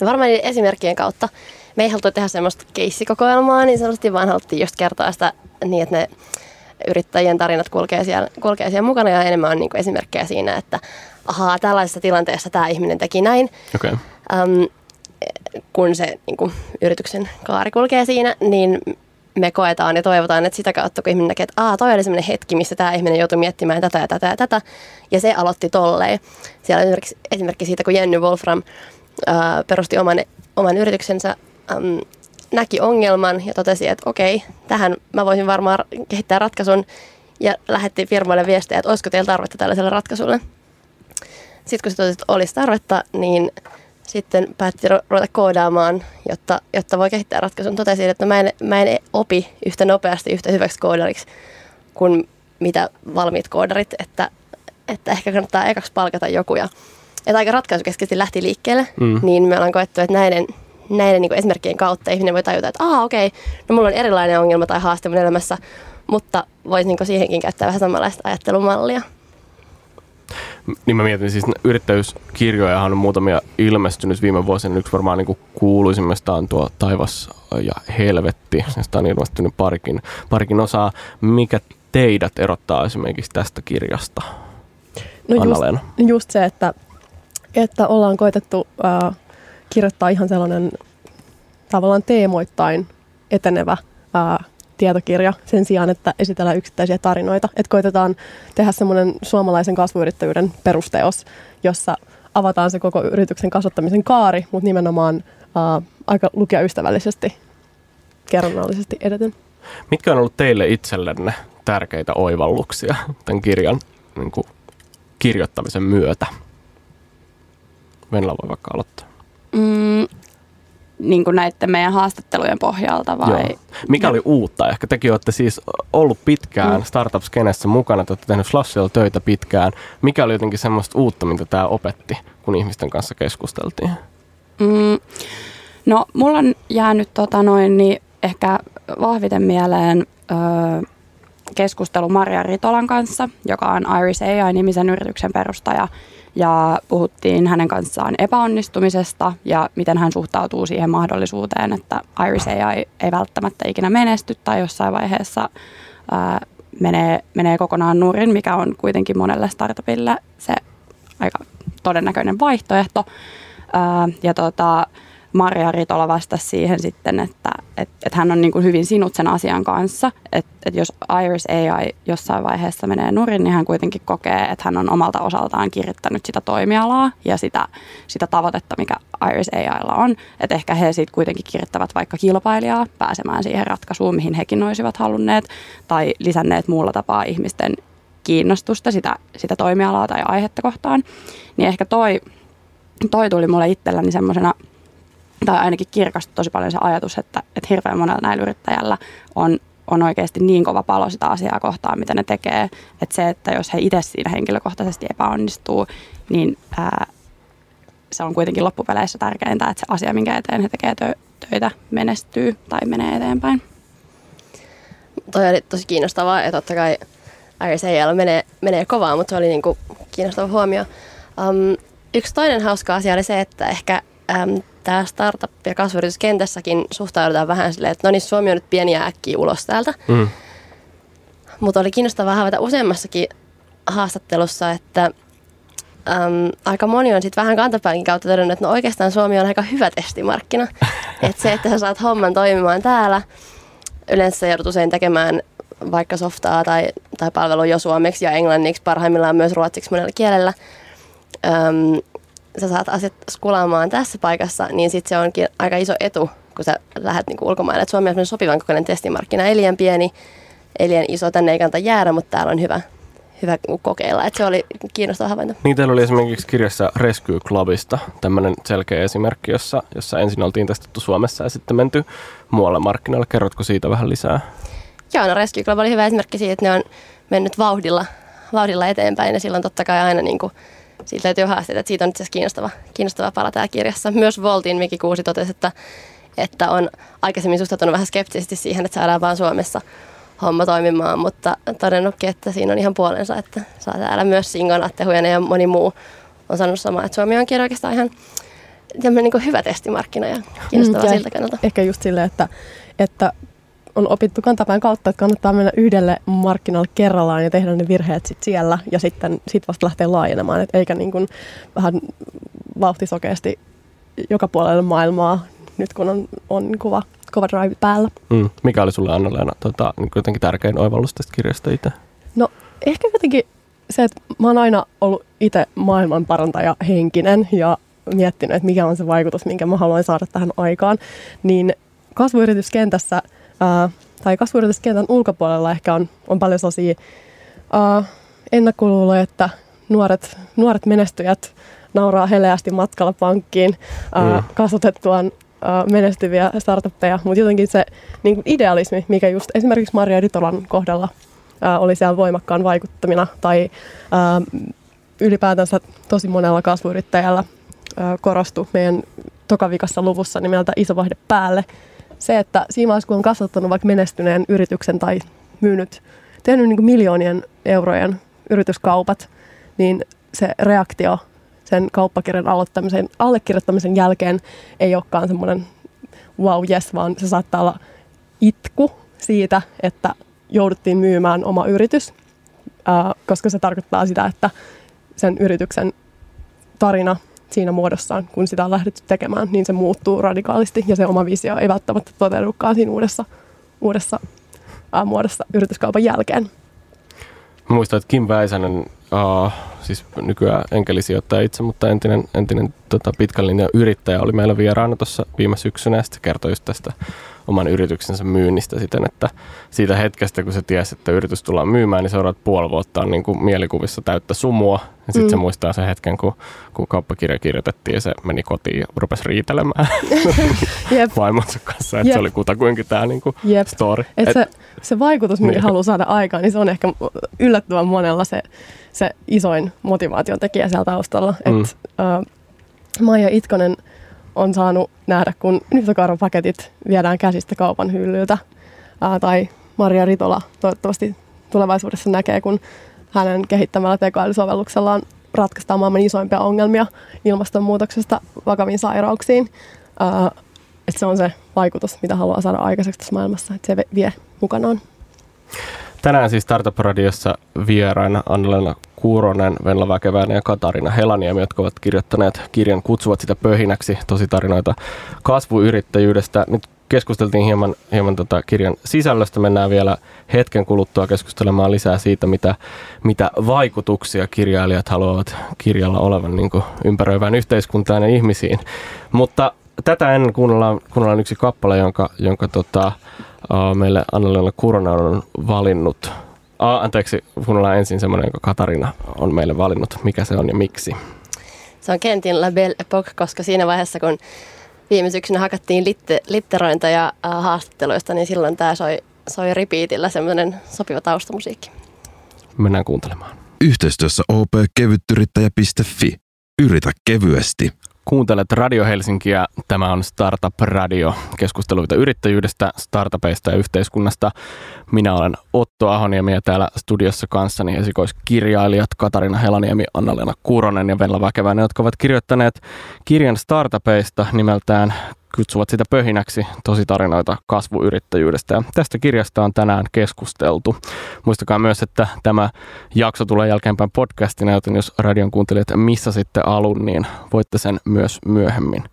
No varmaan esimerkkien kautta. Me ei haluttu tehdä semmoista keissikokoelmaa, niin sanotusti vaan haluttiin just kertoa sitä niin, että ne yrittäjien tarinat kulkee siellä, kulkee siellä mukana ja enemmän on niin kuin esimerkkejä siinä, että ahaa, tällaisessa tilanteessa tämä ihminen teki näin. Okay. Um, kun se niin kuin, yrityksen kaari kulkee siinä, niin me koetaan ja toivotaan, että sitä kautta, kun ihminen näkee, että Aa, toi oli sellainen hetki, missä tämä ihminen joutui miettimään tätä ja tätä ja tätä, ja se aloitti tolleen. Siellä on esimerkiksi, esimerkki siitä, kun Jenny Wolfram ää, perusti oman, oman yrityksensä, äm, näki ongelman ja totesi, että okei, tähän mä voisin varmaan kehittää ratkaisun, ja lähetti firmoille viestejä, että olisiko teillä tarvetta tällaiselle ratkaisulle. Sitten kun se totesi, että olisi tarvetta, niin sitten päätti ru- ruveta koodaamaan, jotta, jotta voi kehittää ratkaisun. Totesin, että mä en, mä en opi yhtä nopeasti yhtä hyväksi koodariksi kuin mitä valmiit koodarit, että, että ehkä kannattaa ekaksi palkata joku. Ja, että aika ratkaisukeskeisesti lähti liikkeelle, mm. niin me ollaan koettu, että näiden, näiden niin esimerkkien kautta ihminen voi tajuta, että aa okei, okay, no mulla on erilainen ongelma tai haaste mun elämässä, mutta voisi niin siihenkin käyttää vähän samanlaista ajattelumallia. Niin mä mietin, siis yrittäjyyskirjoja on muutamia ilmestynyt viime vuosina. Yksi varmaan niin kuuluisimmista on tuo Taivas ja Helvetti. Sitä on ilmestynyt parikin, parikin osaa. Mikä teidät erottaa esimerkiksi tästä kirjasta, No just, just se, että, että ollaan koitettu äh, kirjoittaa ihan sellainen tavallaan teemoittain etenevä äh, tietokirja sen sijaan, että esitellään yksittäisiä tarinoita. Että koitetaan tehdä semmoinen suomalaisen kasvuyrittäjyyden perusteos, jossa avataan se koko yrityksen kasvattamisen kaari, mutta nimenomaan ää, aika lukijaystävällisesti, kerronnallisesti edeten. Mitkä on ollut teille itsellenne tärkeitä oivalluksia tämän kirjan niin kuin, kirjoittamisen myötä? Venla voi vaikka aloittaa. Mm, niin kuin näiden meidän haastattelujen pohjalta vai? Joo. Mikä oli uutta? Ehkä tekin olette siis ollut pitkään mm. startup-skenessä mukana, te olette tehnyt Flashilla töitä pitkään. Mikä oli jotenkin semmoista uutta, mitä tämä opetti, kun ihmisten kanssa keskusteltiin? Mm, no, mulla on jäänyt tota noin, niin ehkä vahviten mieleen öö, keskustelu Maria Ritolan kanssa, joka on Iris AI-nimisen yrityksen perustaja – ja puhuttiin hänen kanssaan epäonnistumisesta ja miten hän suhtautuu siihen mahdollisuuteen, että Iris AI ei välttämättä ikinä menesty tai jossain vaiheessa ää, menee, menee kokonaan nurin, mikä on kuitenkin monelle startupille se aika todennäköinen vaihtoehto. Ää, ja tota, Maria Ritola vastasi siihen sitten, että et, et hän on niin kuin hyvin sinut sen asian kanssa. Että et jos Iris AI jossain vaiheessa menee nurin, niin hän kuitenkin kokee, että hän on omalta osaltaan kirittänyt sitä toimialaa ja sitä, sitä tavoitetta, mikä Iris AIlla on. Että ehkä he sitten kuitenkin kirittävät vaikka kilpailijaa pääsemään siihen ratkaisuun, mihin hekin olisivat halunneet, tai lisänneet muulla tapaa ihmisten kiinnostusta sitä, sitä toimialaa tai aihetta kohtaan. Niin ehkä toi, toi tuli mulle itselläni semmoisena – tai ainakin kirkastui tosi paljon se ajatus, että, että hirveän monella näillä yrittäjällä on, on oikeasti niin kova palo sitä asiaa kohtaan, mitä ne tekee, että se, että jos he itse siinä henkilökohtaisesti epäonnistuu, niin ää, se on kuitenkin loppupeleissä tärkeintä, että se asia, minkä eteen he tekee tö- töitä, menestyy tai menee eteenpäin. Toi oli tosi kiinnostavaa ja totta kai RCL menee, menee kovaa, mutta se oli niinku kiinnostava huomio. Um, yksi toinen hauska asia oli se, että ehkä um, tämä startup- ja kasvuyrityskentässäkin suhtaudutaan vähän silleen, että no niin, Suomi on nyt pieni ja äkkiä ulos täältä. Mm. Mutta oli kiinnostavaa havaita useammassakin haastattelussa, että äm, aika moni on sitten vähän kantapäänkin kautta todennut, että no oikeastaan Suomi on aika hyvä testimarkkina. että se, että sä saat homman toimimaan täällä, yleensä joudut usein tekemään vaikka softaa tai, tai palvelua jo suomeksi ja englanniksi, parhaimmillaan myös ruotsiksi monella kielellä. Öm, sä saat asiat skulaamaan tässä paikassa, niin sitten se onkin aika iso etu, kun sä lähdet niinku ulkomaille. Et Suomi on sopivan kokoinen testimarkkina. Ei liian pieni, ei liian iso, tänne ei kannata jäädä, mutta täällä on hyvä, hyvä kokeilla. Et se oli kiinnostava havainto. Niin teillä oli esimerkiksi kirjassa Rescue Clubista tämmöinen selkeä esimerkki, jossa, jossa ensin oltiin testattu Suomessa ja sitten menty muualle markkinoille. Kerrotko siitä vähän lisää? Joo, no Rescue Club oli hyvä esimerkki siitä, että ne on mennyt vauhdilla, vauhdilla eteenpäin ja silloin totta kai aina niin kuin siitä löytyy haasteita, että siitä on itse asiassa kiinnostava, kiinnostava pala tämä kirjassa. Myös Voltin Miki Kuusi totesi, että, että on aikaisemmin suhtautunut vähän skeptisesti siihen, että saadaan vaan Suomessa homma toimimaan, mutta todennutkin, että siinä on ihan puolensa, että saa täällä myös Singon, Atte Hujanen ja moni muu on sanonut samaa, että Suomi onkin oikeastaan ihan niin hyvä testimarkkina ja kiinnostava mm, siltä kannalta. Ehkä just silleen, että, että on opittu kantapään kautta, että kannattaa mennä yhdelle markkinalle kerrallaan ja tehdä ne virheet sit siellä ja sitten sit vasta lähteä laajenemaan, et eikä niin kuin vähän vauhtisokeasti joka puolelle maailmaa nyt kun on, on kova, kova drive päällä. Mm. Mikä oli sulle Anna-Leena tota, niin jotenkin tärkein oivallus tästä kirjasta itse? No ehkä jotenkin se, että mä oon aina ollut itse maailman parantaja henkinen ja miettinyt, että mikä on se vaikutus, minkä mä haluan saada tähän aikaan, niin kasvuyrityskentässä – ää, tai kasvuyrityskentän ulkopuolella ehkä on, on paljon sellaisia ää, ennakkoluuloja, että nuoret, nuoret menestyjät nauraa heleästi matkalla pankkiin ää, Mm. kasvatettuaan ää, menestyviä startuppeja, mutta jotenkin se niin kuin idealismi, mikä just esimerkiksi Maria Ritolan kohdalla ää, oli siellä voimakkaan vaikuttamina, tai ää, ylipäätänsä tosi monella kasvuyrittäjällä korostui meidän tokavikassa luvussa nimeltä iso vaihde päälle. Se, että siinä vaiheessa, kun on kasvattanut vaikka menestyneen yrityksen tai myynyt, tehnyt niin kuin miljoonien eurojen yrityskaupat, niin se reaktio sen kauppakirjan aloittamisen, allekirjoittamisen jälkeen ei olekaan semmoinen wow yes, vaan se saattaa olla itku siitä, että jouduttiin myymään oma yritys, koska se tarkoittaa sitä, että sen yrityksen tarina siinä muodossaan, kun sitä on lähdetty tekemään, niin se muuttuu radikaalisti ja se oma visio ei välttämättä toteudukaan siinä uudessa, uudessa ää, muodossa yrityskaupan jälkeen. Mä muistan, että Kim Väisänen, uh, siis nykyään enkelisijoittaja itse, mutta entinen, entinen tota, pitkän linjan yrittäjä oli meillä vieraana tuossa viime syksynä ja sitten kertoi just tästä oman yrityksensä myynnistä siten, että siitä hetkestä, kun se tiesi, että yritys tullaan myymään, niin seuraavat puoli vuotta on niin kuin mielikuvissa täyttä sumua. Ja sitten mm. se muistaa sen hetken, kun, kun kauppakirja kirjoitettiin ja se meni kotiin ja rupesi riitelemään Jep, vaimonsa kanssa, että Jep. se oli kutakuinkin tämä niin kuin jep. story. Et se, se vaikutus, minkä Niin. haluaa saada aikaan, niin se on ehkä yllättävän monella se, se isoin motivaation tekijä siellä taustalla. Mm. Et, uh, Maija Itkonen on saanut nähdä, kun nyhtökarvapaketit viedään käsistä kaupan hyllyltä. Uh, tai Maria Ritola toivottavasti tulevaisuudessa näkee, kun hänen kehittämällä tekoälysovelluksella ratkaistaan maailman isoimpia ongelmia ilmastonmuutoksesta vakaviin sairauksiin. Uh, että se on se vaikutus, mitä haluaa saada aikaiseksi tässä maailmassa, että se vie mukanaan. Tänään siis Startup Radiossa vieraina Annalena Kuuronen, Venla Väkeväinen ja Katarina Helaniemi, jotka ovat kirjoittaneet kirjan Kutsuvat sitä pöhinäksi, tositarinoita kasvuyrittäjyydestä. Nyt keskusteltiin hieman, hieman tota kirjan sisällöstä. Mennään vielä hetken kuluttua keskustelemaan lisää siitä, mitä, mitä vaikutuksia kirjailijat haluavat kirjalla olevan niin ympäröivään yhteiskuntaan ja ihmisiin. Mutta tätä ennen kuunnellaan, kuunnellaan yksi kappale, jonka, jonka tota, uh, meille Anna-Leena Kuronen on valinnut. Uh, anteeksi, kuunnellaan ensin semmoinen, jonka Katarina on meille valinnut. Mikä se on ja miksi? Se on Kentin La Belle Époque, koska siinä vaiheessa, kun viime syksynä hakattiin litte, litterointeja äh, haastatteluista, niin silloin tämä soi, soi repeatillä semmoinen sopiva taustamusiikki. Mennään kuuntelemaan. Yhteistyössä opkevyttyrittäjä.fi. Yritä kevyesti. Kuuntelet Radio Helsinkiä. Tämä on Startup Radio. Keskusteluita yrittäjyydestä, startupeista ja yhteiskunnasta. Minä olen Otto Ahoniemi ja täällä studiossa kanssani esikoiskirjailijat Katarina Helaniemi, Anna-Leena Kuronen ja Venla Väkeväinen, jotka ovat kirjoittaneet kirjan startupeista nimeltään kutsuvat sitä pöhinäksi tositarinoita kasvuyrittäjyydestä. Ja tästä kirjasta on tänään keskusteltu. Muistakaa myös, että tämä jakso tulee jälkeenpäin podcastina, joten jos radion kuuntelijat missä sitten alun, niin voitte sen myös myöhemmin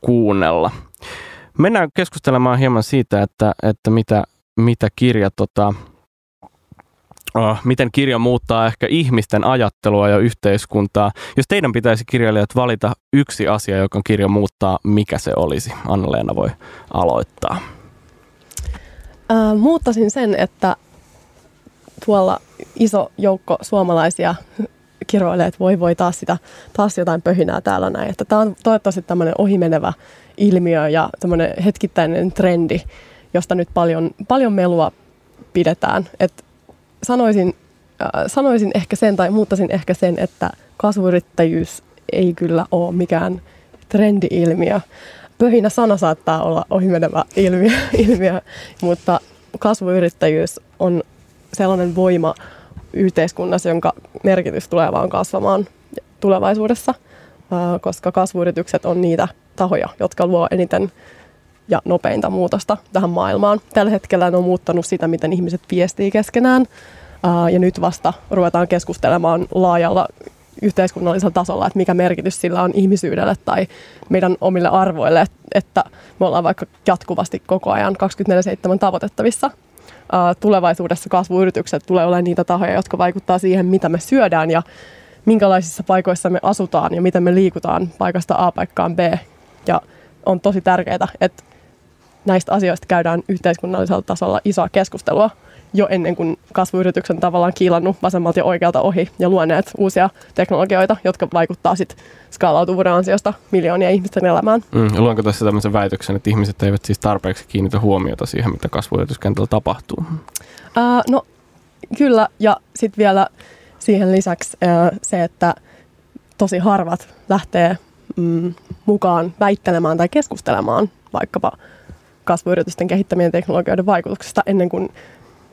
kuunnella. Mennään keskustelemaan hieman siitä, että, että mitä, mitä kirja tota, miten kirja muuttaa ehkä ihmisten ajattelua ja yhteiskuntaa. Jos teidän pitäisi kirjailijat valita yksi asia, joka kirja muuttaa, mikä se olisi? Anna-Leena voi aloittaa. Ää, muuttasin sen, että tuolla iso joukko suomalaisia kiroilee, että voi voi taas, sitä, taas jotain pöhinää täällä näin. Että tämä on toivottavasti tämmöinen ohimenevä ilmiö ja tämmöinen hetkittäinen trendi, josta nyt paljon, paljon melua pidetään. Et sanoisin, äh, sanoisin ehkä sen tai muuttaisin ehkä sen, että kasvuyrittäjyys ei kyllä ole mikään trendi-ilmiö. Pöhinä sana saattaa olla ohimenevä ilmiö, ilmiö, mutta kasvuyrittäjyys on sellainen voima yhteiskunnassa, jonka merkitys tulee vaan kasvamaan tulevaisuudessa, äh, koska kasvuyritykset on niitä tahoja, jotka luo eniten ja nopeinta muutosta tähän maailmaan. Tällä hetkellä ne on muuttanut sitä, miten ihmiset viestii keskenään. Ää, Ja nyt vasta ruvetaan keskustelemaan laajalla yhteiskunnallisella tasolla, että mikä merkitys sillä on ihmisyydelle tai meidän omille arvoille, et- että me ollaan vaikka jatkuvasti koko ajan 24-7 tavoitettavissa. Tulevaisuudessa kasvuyritykset tulee olemaan niitä tahoja, jotka vaikuttaa siihen, mitä me syödään ja minkälaisissa paikoissa me asutaan ja miten me liikutaan paikasta A paikkaan B. Ja on tosi tärkeää, että näistä asioista käydään yhteiskunnallisella tasolla isoa keskustelua jo ennen kuin kasvuyrityksen tavallaan kiilannut vasemmalta ja oikealta ohi ja luoneet uusia teknologioita, jotka vaikuttaa sitten skaalautuvuuden ansiosta miljoonien ihmisten elämään. Mm, luenko tässä tämmöisen väitöksen, että ihmiset eivät siis tarpeeksi kiinnitä huomiota siihen, mitä kasvuyrityskentällä tapahtuu? Ää, no kyllä, ja sitten vielä siihen lisäksi ää, se, että tosi harvat lähtee mm, mukaan väittelemään tai keskustelemaan vaikkapa kasvuyritysten kehittämien teknologioiden vaikutuksesta ennen kuin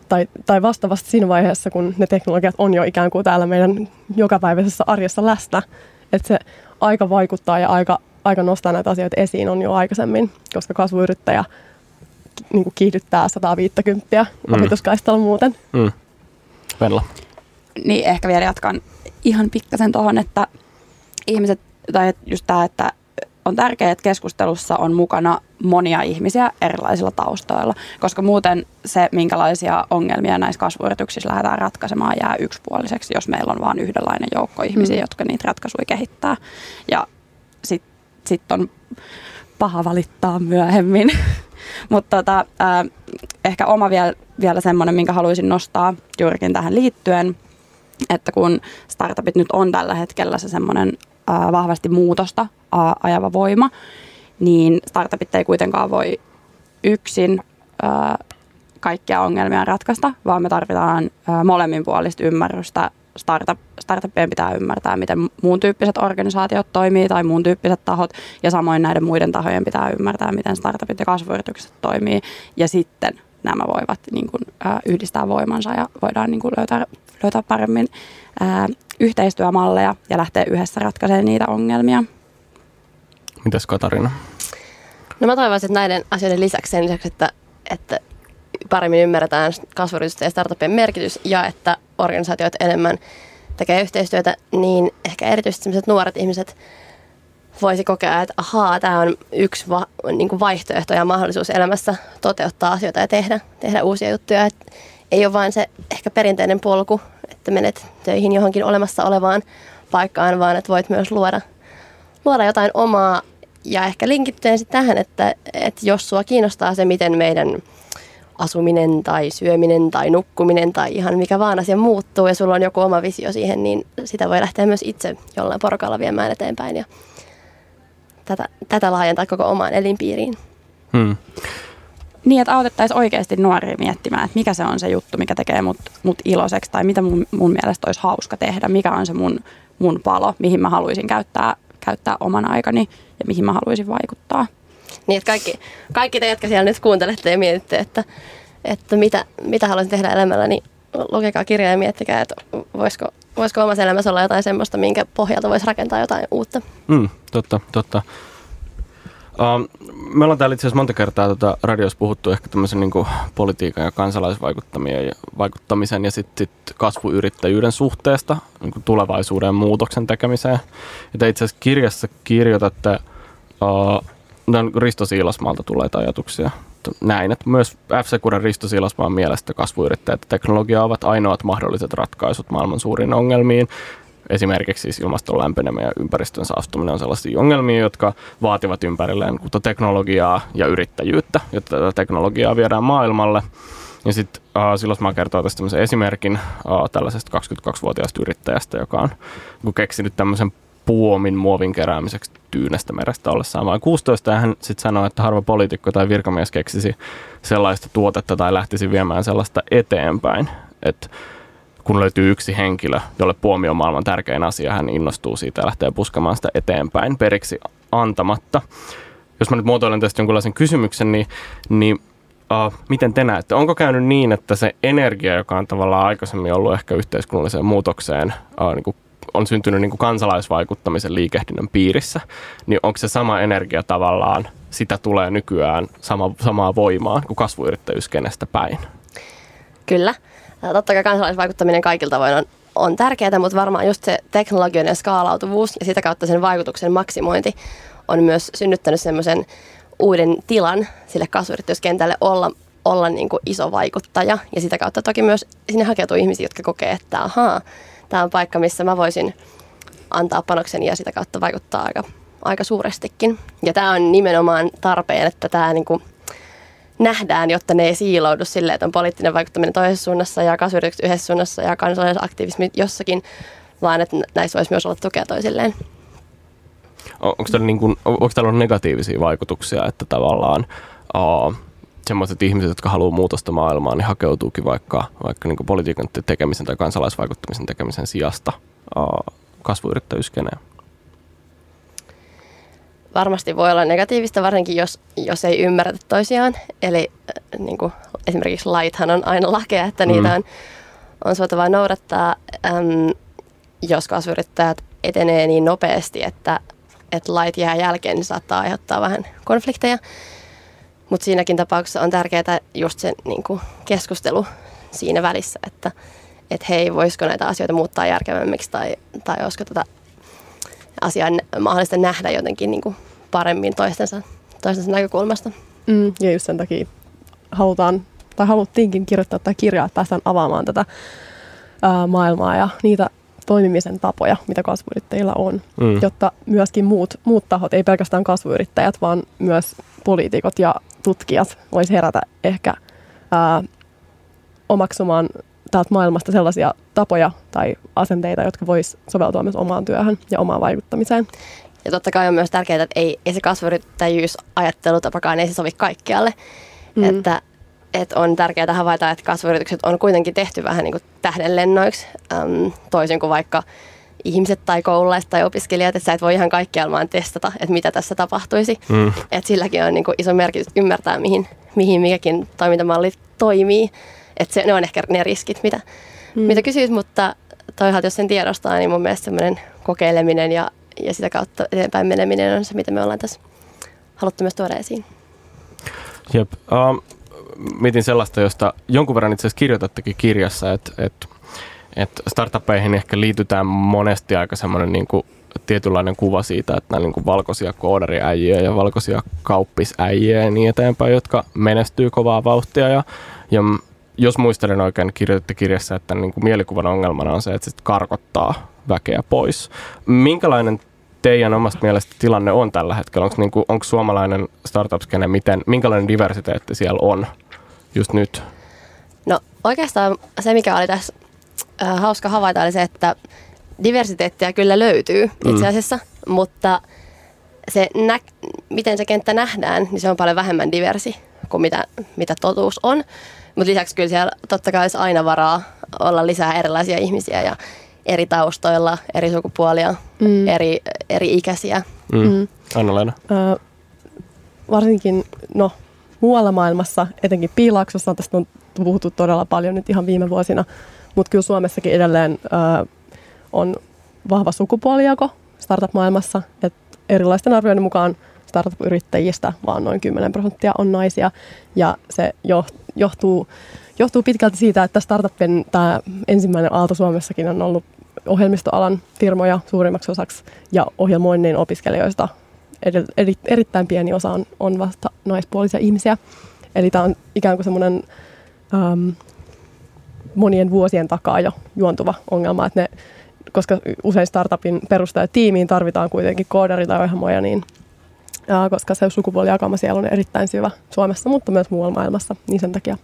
tai, tai vastaavasti siinä vaiheessa, kun ne teknologiat on jo ikään kuin täällä meidän jokapäiväisessä arjessa läsnä. Että se aika vaikuttaa ja aika, aika nostaa näitä asioita esiin on jo aikaisemmin, koska kasvuyrittäjä niin kuin kiihdyttää 150 mm. ohituskaistalla muuten. Mm. Venla. Niin ehkä vielä jatkan ihan pikkasen tuohon, että ihmiset, tai just tämä, että on tärkeää, että keskustelussa on mukana monia ihmisiä erilaisilla taustoilla, koska muuten se, minkälaisia ongelmia näissä kasvuyrityksissä lähdetään ratkaisemaan, jää yksipuoliseksi, jos meillä on vain yhdenlainen joukko ihmisiä, mm. jotka niitä ratkaisuja kehittää. Ja sitten sit on paha valittaa myöhemmin. Mutta tota, äh, ehkä oma vielä, vielä semmoinen, minkä haluaisin nostaa juurikin tähän liittyen, että kun startupit nyt on tällä hetkellä se semmoinen vahvasti muutosta ajava voima, niin startupit ei kuitenkaan voi yksin kaikkia ongelmia ratkaista, vaan me tarvitaan molemminpuolista ymmärrystä. Startup, startuppien pitää ymmärtää, miten muun tyyppiset organisaatiot toimii tai muun tyyppiset tahot, ja samoin näiden muiden tahojen pitää ymmärtää, miten startupit ja kasvuyritykset toimii, ja sitten nämä voivat niin kuin, yhdistää voimansa ja voidaan niin kuin, löytää, löytää paremmin äh, yhteistyömalleja ja lähteä yhdessä ratkaisemaan niitä ongelmia. Mitäs Katarina? No mä toivoisin, että näiden asioiden lisäksi sen lisäksi, että, että paremmin ymmärretään kasvuyritysten ja startupien merkitys ja että organisaatiot enemmän tekee yhteistyötä, niin ehkä erityisesti nuoret ihmiset voisi kokea, että ahaa, tämä on yksi va, niin kuin vaihtoehto ja mahdollisuus elämässä toteuttaa asioita ja tehdä, tehdä uusia juttuja. Et ei ole vain se ehkä perinteinen polku, että menet töihin johonkin olemassa olevaan paikkaan, vaan että voit myös luoda, luoda jotain omaa ja ehkä linkittyen sitten tähän, että, että jos sua kiinnostaa se, miten meidän asuminen tai syöminen tai nukkuminen tai ihan mikä vaan asia muuttuu ja sulla on joku oma visio siihen, niin sitä voi lähteä myös itse jollain porukalla viemään eteenpäin ja tätä, tätä laajentaa koko omaan elinpiiriin. Hmm. Niin, että autettaisiin oikeasti nuoria miettimään, että mikä se on se juttu, mikä tekee mut, mut iloiseksi tai mitä mun, mun mielestä olisi hauska tehdä, mikä on se mun, mun palo, mihin mä haluaisin käyttää, käyttää oman aikani ja mihin mä haluaisin vaikuttaa. Niin, että kaikki, kaikki te, jotka siellä nyt kuuntelette ja mietitte, että, että mitä, mitä haluaisin tehdä elämällä, niin lukekaa kirjaa ja miettikää, että voisiko, voisiko omassa elämässä olla jotain semmoista, minkä pohjalta voisi rakentaa jotain uutta. Mm, totta, totta. Uh, me ollaan täällä itse asiassa monta kertaa tota radiossa puhuttu ehkä tämmöisen niin politiikan ja kansalaisvaikuttamisen ja sitten sit kasvuyrittäjyyden suhteesta niin tulevaisuuden muutoksen tekemiseen. Ja te itse asiassa kirjassa kirjoitatte, uh, Risto Siilasmaalta tulee ajatuksia näin, että myös f Securen Risto Siilasmaan mielestä kasvuyrittäjät ja teknologia ovat ainoat mahdolliset ratkaisut maailman suuriin ongelmiin esimerkiksi siis ilmaston lämpeneminen ja ympäristön saastuminen on sellaisia ongelmia, jotka vaativat ympärilleen teknologiaa ja yrittäjyyttä, jotta tätä teknologiaa viedään maailmalle. Ja sitten uh, silloin mä kertoin tästä tämmöisen esimerkin uh, tällaisesta 22-vuotiaasta yrittäjästä, joka on keksinyt tämmöisen puomin muovin keräämiseksi Tyynestä merestä ollessaan vain 16. Ja hän sitten sanoi, että harva poliitikko tai virkamies keksisi sellaista tuotetta tai lähtisi viemään sellaista eteenpäin. Että kun löytyy yksi henkilö, jolle puomi on maailman tärkein asia, hän innostuu siitä ja lähtee puskamaan sitä eteenpäin periksi antamatta. Jos mä nyt muotoilen tästä jonkunlaisen kysymyksen, niin, niin uh, miten te näette? Onko käynyt niin, että se energia, joka on tavallaan aikaisemmin ollut ehkä yhteiskunnalliseen muutokseen, uh, niin kuin on syntynyt niin kuin kansalaisvaikuttamisen liikehdinnän piirissä, niin onko se sama energia tavallaan, sitä tulee nykyään sama, samaa voimaa kuin kasvuyrittäjyyskenestä päin? Kyllä. Totta kai kansalaisvaikuttaminen kaikilta tavoin on, on tärkeää, mutta varmaan just se teknologinen skaalautuvuus ja sitä kautta sen vaikutuksen maksimointi on myös synnyttänyt semmoisen uuden tilan sille kasvuyrityskentälle olla, olla niin kuin iso vaikuttaja. Ja sitä kautta toki myös sinne hakeutuu ihmisiä, jotka kokee, että ahaa, tämä on paikka, missä mä voisin antaa panoksen ja sitä kautta vaikuttaa aika, aika suurestikin. Ja tämä on nimenomaan tarpeen, että tämä niin kuin nähdään, jotta ne ei siiloudu silleen, että on poliittinen vaikuttaminen toisessa suunnassa ja kasvuyritykset yhdessä suunnassa ja kansalaisaktivismi jossakin, vaan että näissä voisi myös olla tukea toisilleen. Onko täällä, niin kuin, onko täällä negatiivisia vaikutuksia, että tavallaan uh, sellaiset ihmiset, jotka haluaa muutosta maailmaan, niin hakeutuukin vaikka, vaikka niin politiikan tekemisen tai kansalaisvaikuttamisen tekemisen sijasta uh, kasvuyrittäjyyskeneen? Varmasti voi olla negatiivista, varsinkin jos, jos ei ymmärretä toisiaan. Eli äh, niin kuin, esimerkiksi laithan on aina lakeja, että niitä mm. on, on suotavaa noudattaa. Äm, jos kasvuyrittäjät etenee niin nopeasti, että, että lait jää jälkeen, niin saattaa aiheuttaa vähän konflikteja. Mutta siinäkin tapauksessa on tärkeää just se niin kuin keskustelu siinä välissä, että et hei, voisiko näitä asioita muuttaa järkevämmiksi tai, tai olisiko tätä asiaa mahdollista nähdä jotenkin niin kuin paremmin toistensa, toistensa näkökulmasta. Mm, ja just sen takia halutaan, tai haluttiinkin kirjoittaa tätä kirjaa, että päästään avaamaan tätä ää, maailmaa ja niitä toimimisen tapoja, mitä kasvuyrittäjillä on, mm. jotta myöskin muut, muut tahot, ei pelkästään kasvuyrittäjät, vaan myös poliitikot ja tutkijat vois herätä ehkä ää, omaksumaan täältä maailmasta sellaisia tapoja tai asenteita, jotka vois soveltua myös omaan työhön ja omaan vaikuttamiseen. Ja totta kai on myös tärkeää, että ei, ei se kasvuyrittäjyysajattelutapakaan ei se sovi kaikkialle. Mm. Että, että on tärkeää havaita, että kasvuyritykset on kuitenkin tehty vähän niin kuin tähdenlennoiksi, äm, toisin kuin vaikka ihmiset tai koululaiset tai opiskelijat, että sä et voi ihan kaikkialla vaan testata, että mitä tässä tapahtuisi. Mm. Että silläkin on niin kuin iso merkitys ymmärtää, mihin, mihin mikäkin toimintamalli toimii. Että se, ne on ehkä ne riskit, mitä, mm. mitä kysyit, mutta toisaalta jos sen tiedostaa, niin mun mielestä semmoinen kokeileminen ja, ja sitä kautta eteenpäin meneminen on se, mitä me ollaan tässä haluttu myös tuoda esiin. Jep. Um, mietin sellaista, josta jonkun verran itse asiassa kirjoitattekin kirjassa, että, että, että startuppeihin ehkä liitytään monesti aika semmoinen niin kuin tietynlainen kuva siitä, että nämä niin kuin valkoisia koodariäjiä ja valkoisia kauppisäjiä ja niin eteenpäin, jotka menestyy kovaa vauhtia. Ja, ja jos muistelen oikein, kirjoititte kirjassa, että niin kuin mielikuvan ongelmana on se, että se karkottaa väkeä pois. Minkälainen teidän omasta mielestä tilanne on tällä hetkellä? Onko, niin kuin, onko suomalainen startup-skene, miten, minkälainen diversiteetti siellä on just nyt? No oikeastaan se, mikä oli tässä äh, hauska havaita, oli se, että diversiteettiä kyllä löytyy itse mm. asiassa, mm. mutta se nä- miten se kenttä nähdään, niin se on paljon vähemmän diversi kuin mitä, mitä totuus on. Mutta lisäksi kyllä siellä totta kai olisi aina varaa olla lisää erilaisia ihmisiä ja eri taustoilla, eri sukupuolia, mm. eri, eri ikäisiä. Mm. Mm. Anna-Leena? Ö, varsinkin, no muualla maailmassa, etenkin Piilaksossa, tästä on puhuttu todella paljon nyt ihan viime vuosina, mutta kyllä Suomessakin edelleen ö, on vahva sukupuolijako startup-maailmassa, että erilaisten arvioiden mukaan startup-yrittäjistä vaan noin 10 prosenttia on naisia ja se johtuu, johtuu pitkälti siitä, että startupin tämä ensimmäinen aalto Suomessakin on ollut ohjelmistoalan firmoja suurimmaksi osaksi ja ohjelmoinnin opiskelijoista erittäin pieni osa on, on vasta naispuolisia ihmisiä. Eli tämä on ikään kuin semmoinen ähm, monien vuosien takaa jo juontuva ongelma, että ne, koska usein startupin tiimiin tarvitaan kuitenkin koodari tai ohjelmoja, niin koska se sukupuolijakauma siellä on erittäin syvä Suomessa, mutta myös muualla maailmassa, niin sen takia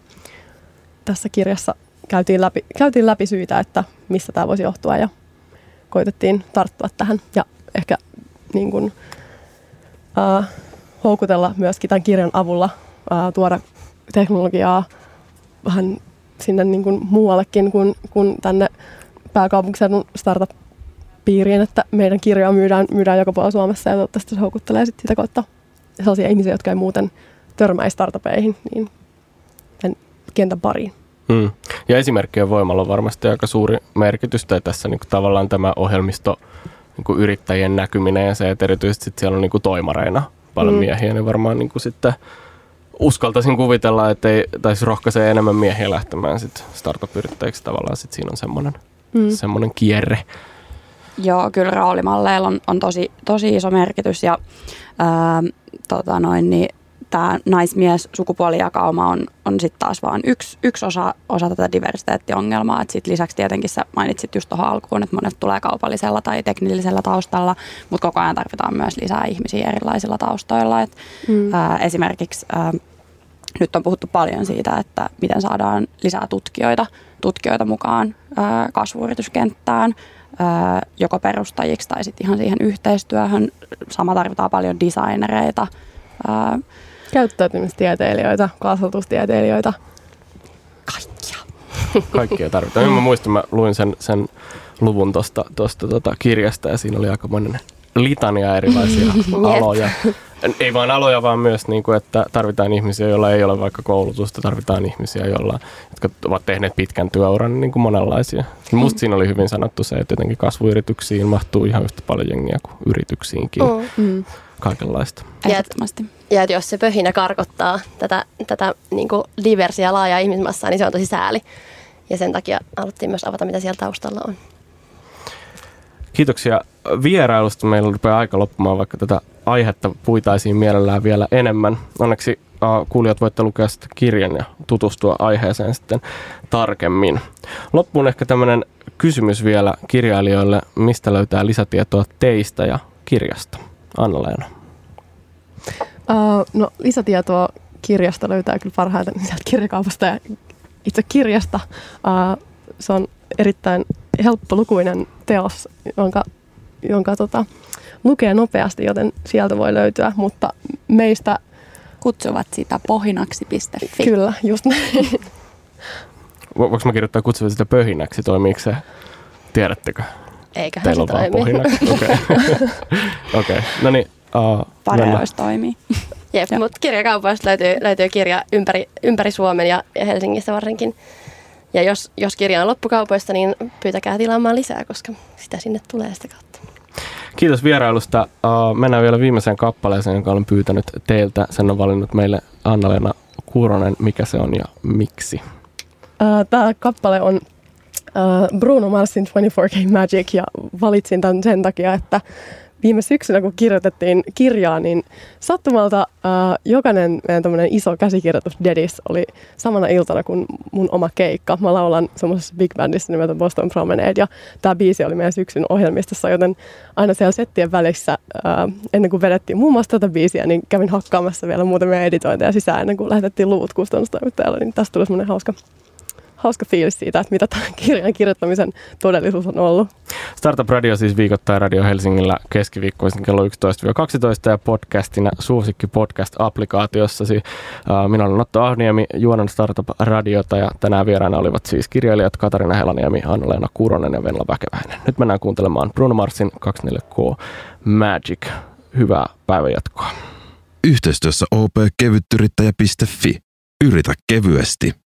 tässä kirjassa käytiin läpi, käytiin läpi syitä, että mistä tämä voisi johtua ja koitettiin tarttua tähän ja ehkä niin kuin, äh, houkutella myöskin tämän kirjan avulla äh, tuoda teknologiaa vähän sinne niin kuin muuallekin kuin, kuin tänne pääkaupunkiseudun startup-piiriin, että meidän kirjaa myydään, myydään joka puolella Suomessa ja toivottavasti se houkuttelee sitten sitä kautta sellaisia ihmisiä, jotka ei muuten törmäisi startupeihin, niin kentän pariin. Mm. Ja esimerkkien voimalla on varmasti aika suuri merkitys, tai tässä niin kuin tavallaan tämä ohjelmisto niin kuin yrittäjien näkyminen ja se, että erityisesti sit siellä on niin kuin toimareina paljon mm. miehiä, niin varmaan niin kuin sitten uskaltaisin kuvitella, että ei, tai rohkaisee enemmän miehiä lähtemään sit startup-yrittäjiksi tavallaan, sit siinä on semmoinen, mm. semmoinen kierre. Joo, kyllä roolimalleilla on, on tosi, tosi iso merkitys ja ää, tota noin, niin tämä naismies sukupuolijakauma on, on sitten taas vain yksi, yksi osa, osa tätä diversiteettiongelmaa. Sitten lisäksi tietenkin sä mainitsit just tuohon alkuun, että monet tulee kaupallisella tai teknillisellä taustalla, mutta koko ajan tarvitaan myös lisää ihmisiä erilaisilla taustoilla. Et, mm. ää, esimerkiksi ää, nyt on puhuttu paljon siitä, että miten saadaan lisää tutkijoita, tutkijoita mukaan ää, kasvuyrityskenttään, ää, joko perustajiksi tai sitten ihan siihen yhteistyöhön. Sama tarvitaan paljon designereita. Ää, Käyttäytymistieteilijöitä, kasvatustieteilijöitä. kaikkia. Kaikkia tarvitaan. Mä muistan, mä luin sen, sen luvun tuosta tosta, tota kirjasta ja siinä oli aika monen litania erilaisia aloja. Ei vain aloja, vaan myös, niin kuin, että tarvitaan ihmisiä, joilla ei ole vaikka koulutusta, tarvitaan ihmisiä, joilla, jotka ovat tehneet pitkän työuran, niin kuin monenlaisia. Musta siinä oli hyvin sanottu se, että jotenkin kasvuyrityksiin mahtuu ihan yhtä paljon jengiä kuin yrityksiinkin. Mm. Kaikenlaista. Ehdottomasti. Ja että jos se pöhinä karkottaa tätä, tätä niin kuin diversia laajaa ihmismassaa, niin se on tosi sääli. Ja sen takia haluttiin myös avata, mitä siellä taustalla on. Kiitoksia vierailusta. Meillä rupeaa aika loppumaan, vaikka tätä aihetta puitaisiin mielellään vielä enemmän. Onneksi kuulijat voitte lukea sitten kirjan ja tutustua aiheeseen sitten tarkemmin. Loppuun ehkä tämmöinen kysymys vielä kirjailijoille. Mistä löytää lisätietoa teistä ja kirjasta? Anna-Leena. Uh, no, lisätietoa kirjasta löytää kyllä parhaiten sieltä kirjakaupasta ja itse kirjasta. Uh, se on erittäin helppolukuinen teos, jonka, jonka tota, lukee nopeasti, joten sieltä voi löytyä, mutta meistä Kutsuvat sitä pohinaksi.fi. kyllä, just näin. Vo- Voinko mä kirjoittaa kutsuva sitä pöhinäksi? Toimiiko se? Tiedättekö? Eiköhän Teillä se on vaan toimi. pohinaksi. Okei. Okay. No niin. Uh, Pareois toimii. Jep, mutta kirjakaupoista löytyy, löytyy kirja ympäri, ympäri Suomen ja, ja Helsingissä varsinkin. Ja jos, jos kirja on loppukaupoista, niin pyytäkää tilaamaan lisää, koska sitä sinne tulee sitä kautta. Kiitos vierailusta. Mennään vielä viimeiseen kappaleeseen, jonka olen pyytänyt teiltä. Sen on valinnut meille Anna-Leena Kuuronen. Mikä se on ja miksi? Tämä kappale on Bruno Marsin 24K Magic ja valitsin tämän sen takia, että viime syksynä kun kirjoitettiin kirjaa, niin sattumalta uh, jokainen meidän iso käsikirjoitus Dedis oli samana iltana kuin mun oma keikka. Mä laulan semmoisessa big bandissa nimeltä Boston Promenade ja tämä biisi oli meidän syksyn ohjelmistossa, joten aina siellä settien välissä, uh, ennen kuin vedettiin muun muassa tätä biisiä, niin kävin hakkaamassa vielä muutamia editointeja sisään ennen kuin lähetettiin luvut kustannustoimittajalle, niin tästä tuli semmoinen hauska hauska fiilis siitä, että mitä tämän kirjan kirjoittamisen todellisuus on ollut. Startup Radio siis viikoittain Radio Helsingillä keskiviikkoisin kello 11-12 ja podcastina suosikki podcast-applikaatiossasi. Uh, minä olen Otto Ahniemi, juonan Startup Radiota ja tänään vieraana olivat siis kirjailijat Katarina Helaniemi, Anna-Leena Kuronen ja Venla Väkeväinen. Nyt mennään kuuntelemaan Bruno Marsin 24K Magic. Hyvää päivänjatkoa. Yhteistyössä opkevyttyrittäjä.fi. Yritä kevyesti.